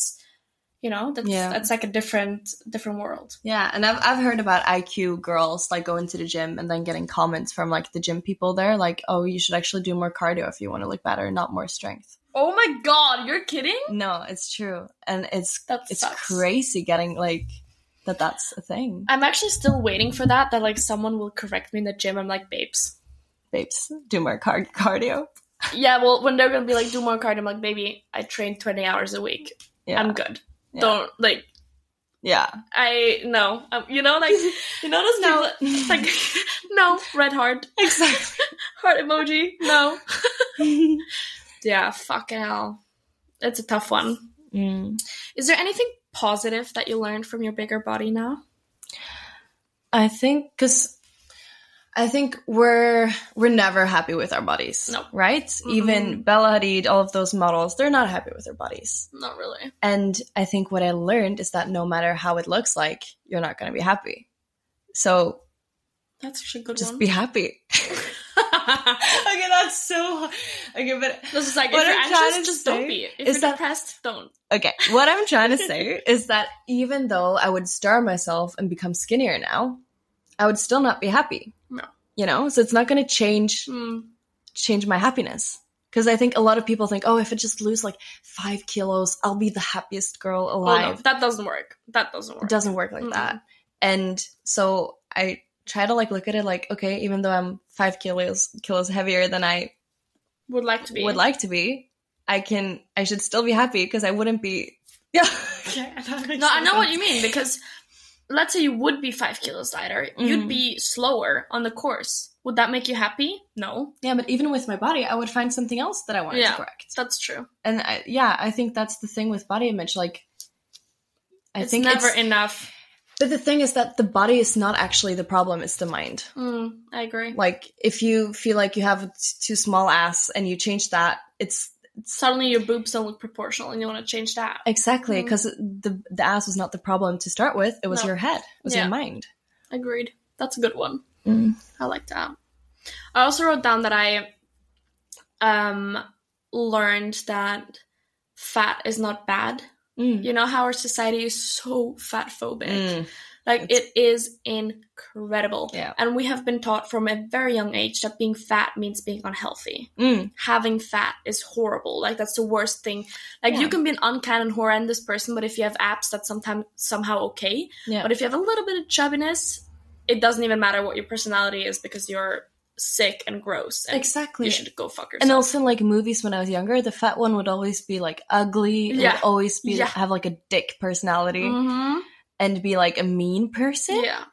[SPEAKER 4] you know that's
[SPEAKER 2] Yeah.
[SPEAKER 4] that's like a different different world
[SPEAKER 2] Yeah, and I've I've heard about IQ girls like going to the gym and then getting comments from like the gym people there, like, "Oh, you should actually do more cardio if you want to look better, not more strength."
[SPEAKER 4] oh my god you're kidding
[SPEAKER 2] No, it's true, and it's
[SPEAKER 4] That
[SPEAKER 2] it's
[SPEAKER 4] sucks.
[SPEAKER 2] crazy getting like that. That's a thing,
[SPEAKER 4] i'm actually still waiting for that that like someone will correct me in the gym i'm like babes
[SPEAKER 2] babes. Do more car- cardio.
[SPEAKER 4] yeah well when they're gonna be like do more cardio i'm like baby i train 20 hours a week
[SPEAKER 2] Yeah,
[SPEAKER 4] i'm good
[SPEAKER 2] Yeah.
[SPEAKER 4] don't like
[SPEAKER 2] yeah.
[SPEAKER 4] I no, um, you know, like you know those
[SPEAKER 2] No.
[SPEAKER 4] people, like no red heart,
[SPEAKER 2] Exactly.
[SPEAKER 4] heart emoji, no. yeah, fucking hell, it's a tough one.
[SPEAKER 2] Mm.
[SPEAKER 4] Is there anything positive that you learned from your bigger body now?
[SPEAKER 2] I think because I think we're we're never happy with our bodies.
[SPEAKER 4] No.
[SPEAKER 2] right? Even Bella Hadid, all of those models, they're not happy with their bodies.
[SPEAKER 4] Not really.
[SPEAKER 2] And I think what I learned is that no matter how it looks like, you're not going to be happy. So
[SPEAKER 4] That's actually a good
[SPEAKER 2] just
[SPEAKER 4] one.
[SPEAKER 2] be happy. okay, that's so. Okay, but
[SPEAKER 4] this is like
[SPEAKER 2] What
[SPEAKER 4] if you're
[SPEAKER 2] I'm trying
[SPEAKER 4] anxious,
[SPEAKER 2] to
[SPEAKER 4] just don't be. If
[SPEAKER 2] is
[SPEAKER 4] you're
[SPEAKER 2] that-
[SPEAKER 4] depressed, don't.
[SPEAKER 2] okay, what I'm trying to say is that even though I would starve myself and become skinnier now, I would still not be happy.
[SPEAKER 4] No.
[SPEAKER 2] You know, so it's not going to change
[SPEAKER 4] Mm,
[SPEAKER 2] change my happiness. Because I think a lot of people think, oh, if I just lose like five kilos, I'll be the happiest girl
[SPEAKER 4] oh no,
[SPEAKER 2] alive.
[SPEAKER 4] that doesn't work. That doesn't work.
[SPEAKER 2] It doesn't work like
[SPEAKER 4] Mm-mm.
[SPEAKER 2] that. And so I try to like look at it like, okay, even though I'm five kilos kilos heavier than I
[SPEAKER 4] Would like to be.
[SPEAKER 2] would like to be, I can I should still be happy because I wouldn't be. Yeah. Okay.
[SPEAKER 4] No, I know what you mean because let's say you would be five kilos lighter, you'd
[SPEAKER 2] Mhm.
[SPEAKER 4] be slower on the course. Would that make you happy? No,
[SPEAKER 2] Yeah, but even with my body, I would find something else that I wanted
[SPEAKER 4] Yeah.
[SPEAKER 2] to correct.
[SPEAKER 4] that's true.
[SPEAKER 2] And I, yeah, I think that's the thing with body image. Like, I
[SPEAKER 4] it's
[SPEAKER 2] think
[SPEAKER 4] never
[SPEAKER 2] it's,
[SPEAKER 4] enough.
[SPEAKER 2] But the thing is that the body is not actually the problem; it's the mind.
[SPEAKER 4] Mm, I agree.
[SPEAKER 2] Like, if you feel like you have a t- too small ass and you change that, it's
[SPEAKER 4] Suddenly your boobs don't look proportional, and you want to change that.
[SPEAKER 2] exactly because the the ass was not the problem to start with; it was
[SPEAKER 4] No.
[SPEAKER 2] your head, it was
[SPEAKER 4] Yeah.
[SPEAKER 2] your mind.
[SPEAKER 4] Agreed. That's a good one.
[SPEAKER 2] Mm.
[SPEAKER 4] I like that. I also wrote down that I um learned that fat is not bad.
[SPEAKER 2] Mm.
[SPEAKER 4] You know how our society is so fat phobic.
[SPEAKER 2] Mm.
[SPEAKER 4] Like
[SPEAKER 2] It's-
[SPEAKER 4] it is incredible.
[SPEAKER 2] Yeah.
[SPEAKER 4] And we have been taught from a very young age that being fat means being unhealthy.
[SPEAKER 2] Mm.
[SPEAKER 4] Having fat is horrible. Like that's the worst thing. Like
[SPEAKER 2] Yeah.
[SPEAKER 4] you can be an unkind and horrendous person, but if you have abs, that's sometimes somehow okay.
[SPEAKER 2] Yeah.
[SPEAKER 4] But if you have a little bit of chubbiness, it doesn't even matter what your personality is because you're sick and gross. And
[SPEAKER 2] exactly.
[SPEAKER 4] You should go fuck yourself.
[SPEAKER 2] And also, in like movies when I was younger, the fat one would always be like ugly.
[SPEAKER 4] Yeah.
[SPEAKER 2] would always be
[SPEAKER 4] Yeah.
[SPEAKER 2] have like a dick personality
[SPEAKER 4] Mhm.
[SPEAKER 2] and be like a mean person.
[SPEAKER 4] Yeah.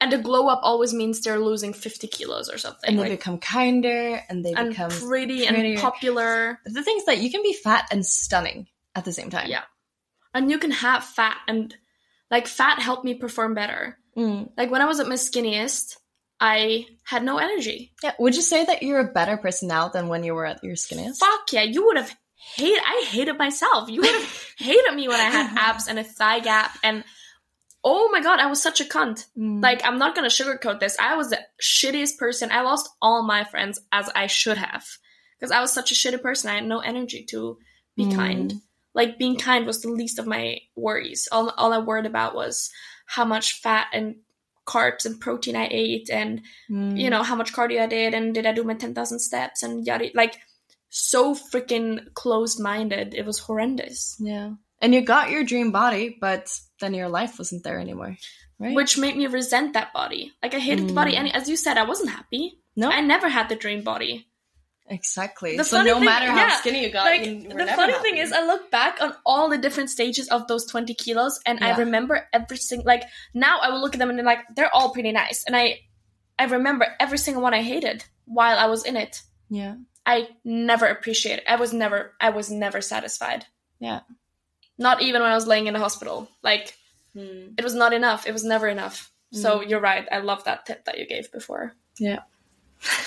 [SPEAKER 4] And the glow up always means they're losing 50 kilos or something.
[SPEAKER 2] And they
[SPEAKER 4] like,
[SPEAKER 2] become kinder and they
[SPEAKER 4] and
[SPEAKER 2] become
[SPEAKER 4] pretty
[SPEAKER 2] prettier.
[SPEAKER 4] and popular.
[SPEAKER 2] But the thing is that you can be fat and stunning at the same time.
[SPEAKER 4] Yeah. And you can have fat and like fat helped me perform better.
[SPEAKER 2] Mm.
[SPEAKER 4] Like when I was at my skinniest, I had no energy.
[SPEAKER 2] Yeah. Would you say that you're a better person now than when you were at your skinniest?
[SPEAKER 4] Fuck yeah, you would have hate I hated myself. You would have hated me when I had abs and a thigh gap and oh my god, I was such a cunt.
[SPEAKER 2] Mm.
[SPEAKER 4] Like, I'm not gonna sugarcoat this. I was the shittiest person. I lost all my friends as I should have. Because I was such a shitty person. I had no energy to be
[SPEAKER 2] Mm.
[SPEAKER 4] kind. Like, being kind was the least of my worries. All, all I worried about was how much fat and carbs and protein I ate and,
[SPEAKER 2] Mm.
[SPEAKER 4] you know, how much cardio I did and did I do my 10,000 steps and yada. Like, so freaking closed minded. It was horrendous.
[SPEAKER 2] yeah. And you got your dream body, but then your life wasn't there anymore, right?
[SPEAKER 4] which made me resent that body. Like I hated the body,
[SPEAKER 2] Mm.
[SPEAKER 4] and as you said, I wasn't happy.
[SPEAKER 2] no,
[SPEAKER 4] I never had the dream body.
[SPEAKER 2] Exactly.
[SPEAKER 4] The
[SPEAKER 2] so no
[SPEAKER 4] thing-
[SPEAKER 2] matter how
[SPEAKER 4] yeah,
[SPEAKER 2] skinny you got,
[SPEAKER 4] Like
[SPEAKER 2] you
[SPEAKER 4] the funny
[SPEAKER 2] happy.
[SPEAKER 4] thing is, I look back on all the different stages of those twenty kilos, and I remember every single. Like now, I will look at them and they're like they're all pretty nice, and I, I remember every single one I hated while I was in it.
[SPEAKER 2] yeah,
[SPEAKER 4] I never appreciated. I was never. I was never satisfied.
[SPEAKER 2] yeah.
[SPEAKER 4] Not even when I was laying in the hospital. Like hmm. it was not enough. It was never enough. Hmm. So you're right. I love that tip that you gave before.
[SPEAKER 2] Yeah.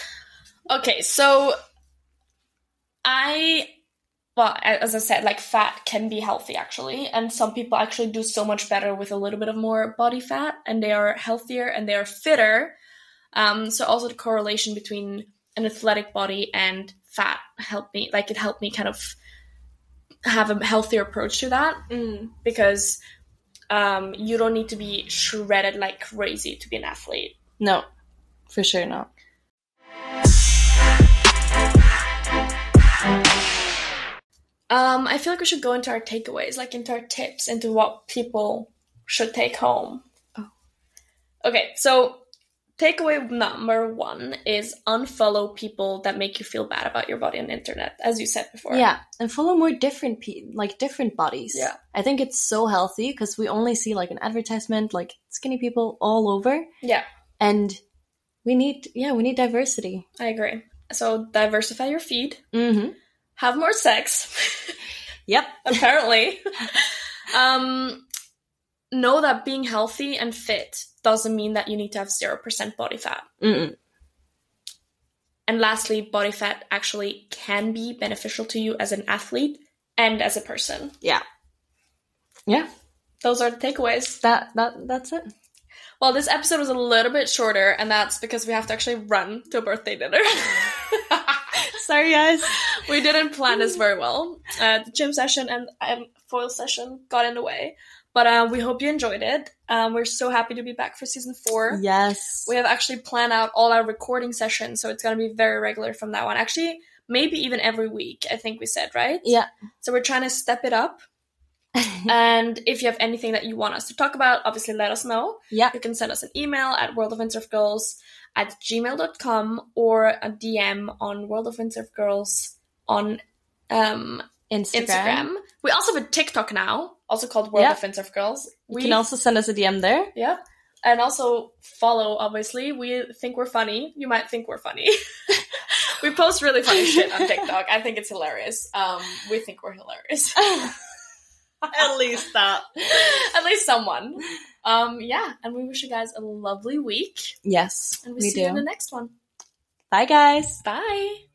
[SPEAKER 4] Okay, so I well, as I said, like fat can be healthy actually, and some people actually do so much better with a little bit of more body fat, and they are healthier and they are fitter. Um, so also the correlation between an athletic body and fat helped me, like it helped me kind of have a healthier approach to that because um, you don't need to be shredded like crazy to be an athlete.
[SPEAKER 2] No, for sure not.
[SPEAKER 4] Um, I feel like we should go into our takeaways, like into our tips, into what people should take home.
[SPEAKER 2] Oh.
[SPEAKER 4] Okay, so takeaway number one is unfollow people that make you feel bad about your body on the internet, as you said before.
[SPEAKER 2] Yeah, and follow more different pe- like different bodies.
[SPEAKER 4] Yeah.
[SPEAKER 2] I think it's so healthy because we only see like an advertisement like skinny people all over,
[SPEAKER 4] Yeah,
[SPEAKER 2] and we need yeah we need diversity.
[SPEAKER 4] I agree. So diversify your feed,
[SPEAKER 2] Mm-hmm.
[SPEAKER 4] Have more sex.
[SPEAKER 2] Yep.
[SPEAKER 4] apparently. um, know that being healthy and fit doesn't mean that you need to have 0% body fat.
[SPEAKER 2] Mm-mm.
[SPEAKER 4] And lastly, body fat actually can be beneficial to you as an athlete and as a person.
[SPEAKER 2] Yeah. Yeah.
[SPEAKER 4] Those are the takeaways.
[SPEAKER 2] That that that's it.
[SPEAKER 4] Well, this episode was a little bit shorter, and that's because we have to actually run to a birthday dinner.
[SPEAKER 2] Sorry guys.
[SPEAKER 4] we didn't plan this very well. Uh, the gym session and um, foil session got in the way. But uh, we hope you enjoyed it. Um, we're so happy to be back for season four.
[SPEAKER 2] Yes.
[SPEAKER 4] We have actually planned out all our recording sessions, so it's going to be very regular from now on. Actually, maybe even every week, I think we said, right?
[SPEAKER 2] Yeah.
[SPEAKER 4] So we're trying to step it up. and if you have anything that you want us to talk about, obviously let us know.
[SPEAKER 2] Yeah.
[SPEAKER 4] You can send us an email at worldofwindsurfgirls at gmail.com or a DM on World of Windsurf Girls on um,
[SPEAKER 2] Instagram.
[SPEAKER 4] Instagram. We also have a TikTok now, also called World
[SPEAKER 2] Yeah.
[SPEAKER 4] of Windsurf Girls.
[SPEAKER 2] You
[SPEAKER 4] We
[SPEAKER 2] can also send us a DM there.
[SPEAKER 4] yeah. And also follow, obviously. We think we're funny. You might think we're funny. we post really funny shit on TikTok. I think it's hilarious. Um, we think we're hilarious.
[SPEAKER 2] At least that.
[SPEAKER 4] At least someone. Um, yeah. And we wish you guys a lovely week.
[SPEAKER 2] Yes,
[SPEAKER 4] And we,
[SPEAKER 2] we
[SPEAKER 4] see you in the next one.
[SPEAKER 2] Bye guys.
[SPEAKER 4] Bye.